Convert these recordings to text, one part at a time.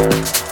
Thanks.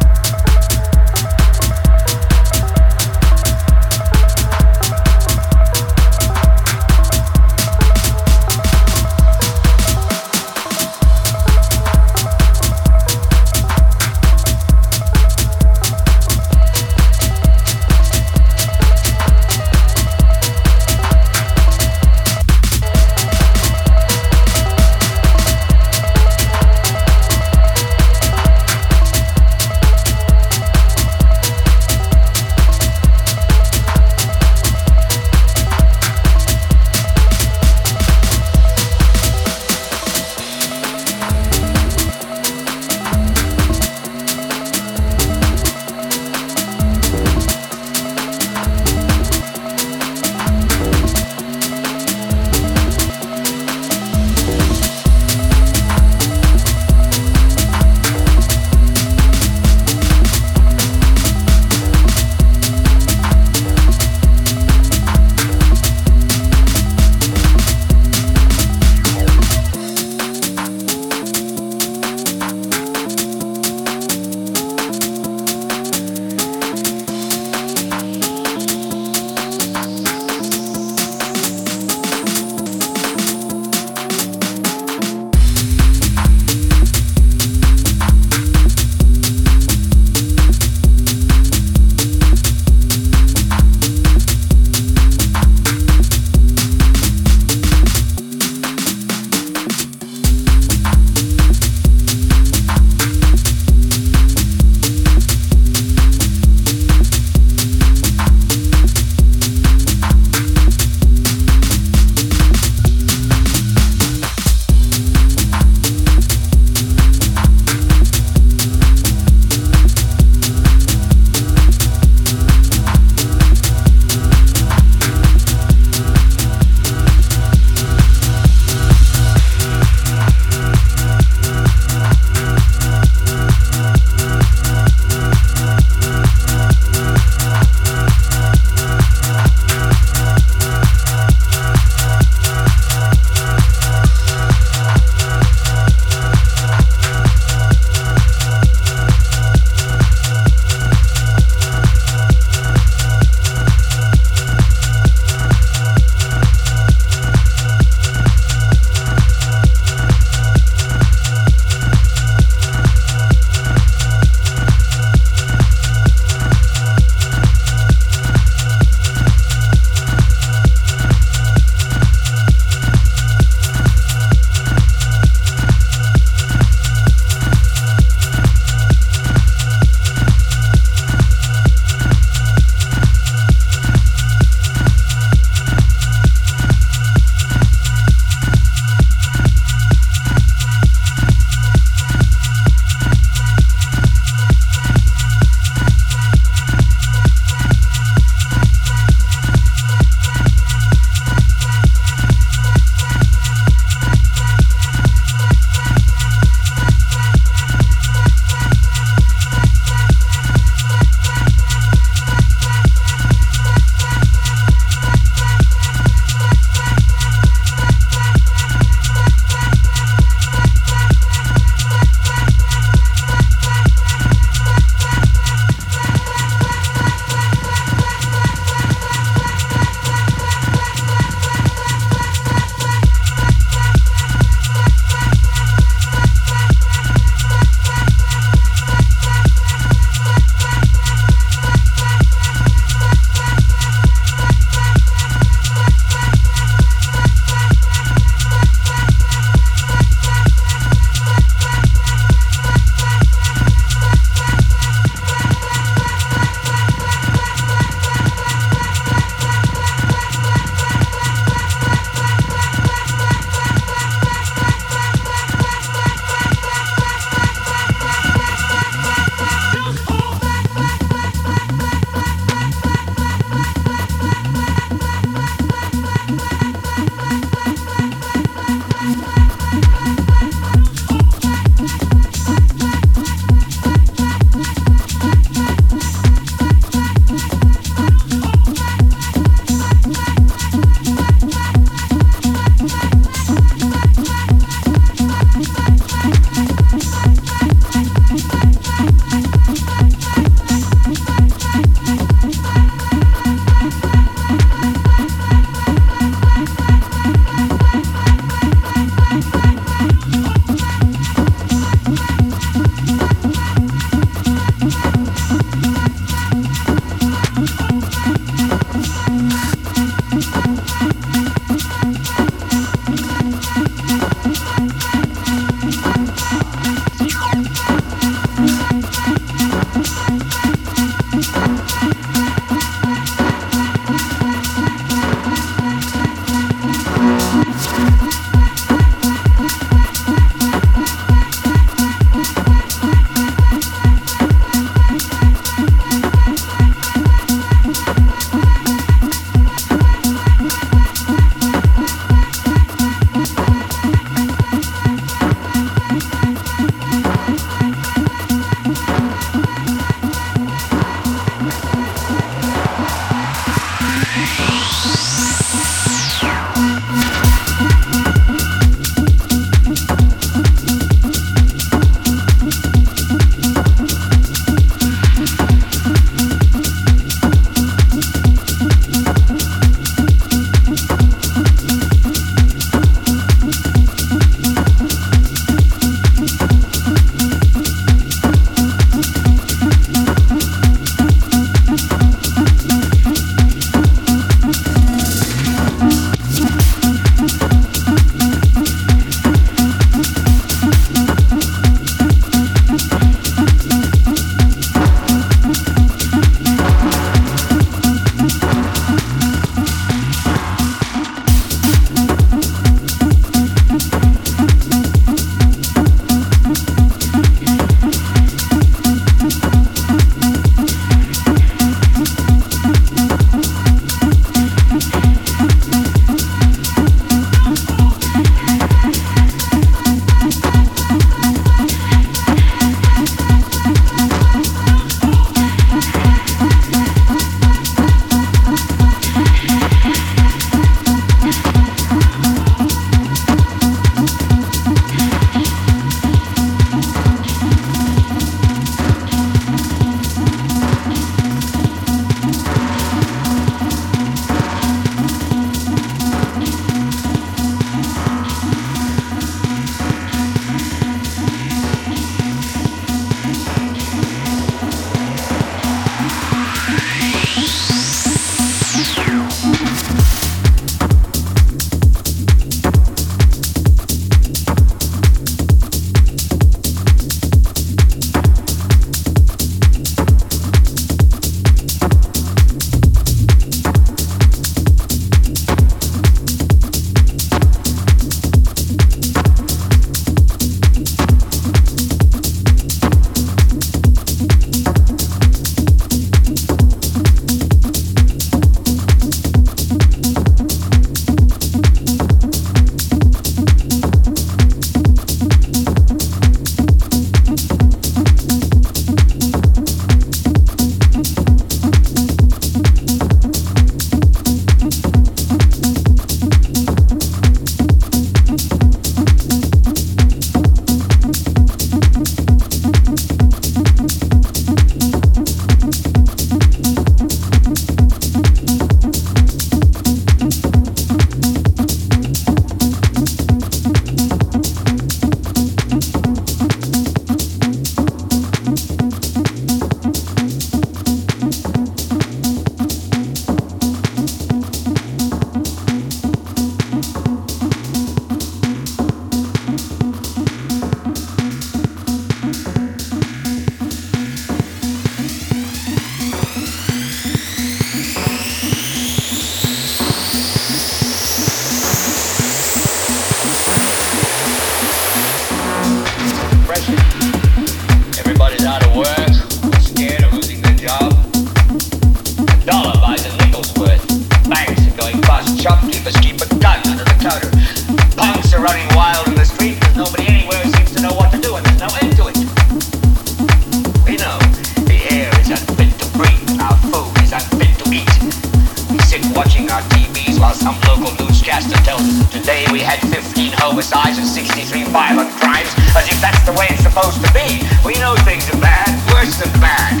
today we had 15 homicides and 63 violent crimes, as if that's the way it's supposed to be. We know things are bad, worse than bad.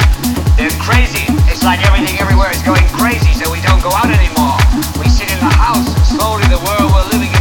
They're crazy. It's like everything everywhere is going crazy, so we don't go out anymore. We sit in the house, and slowly the world we're living in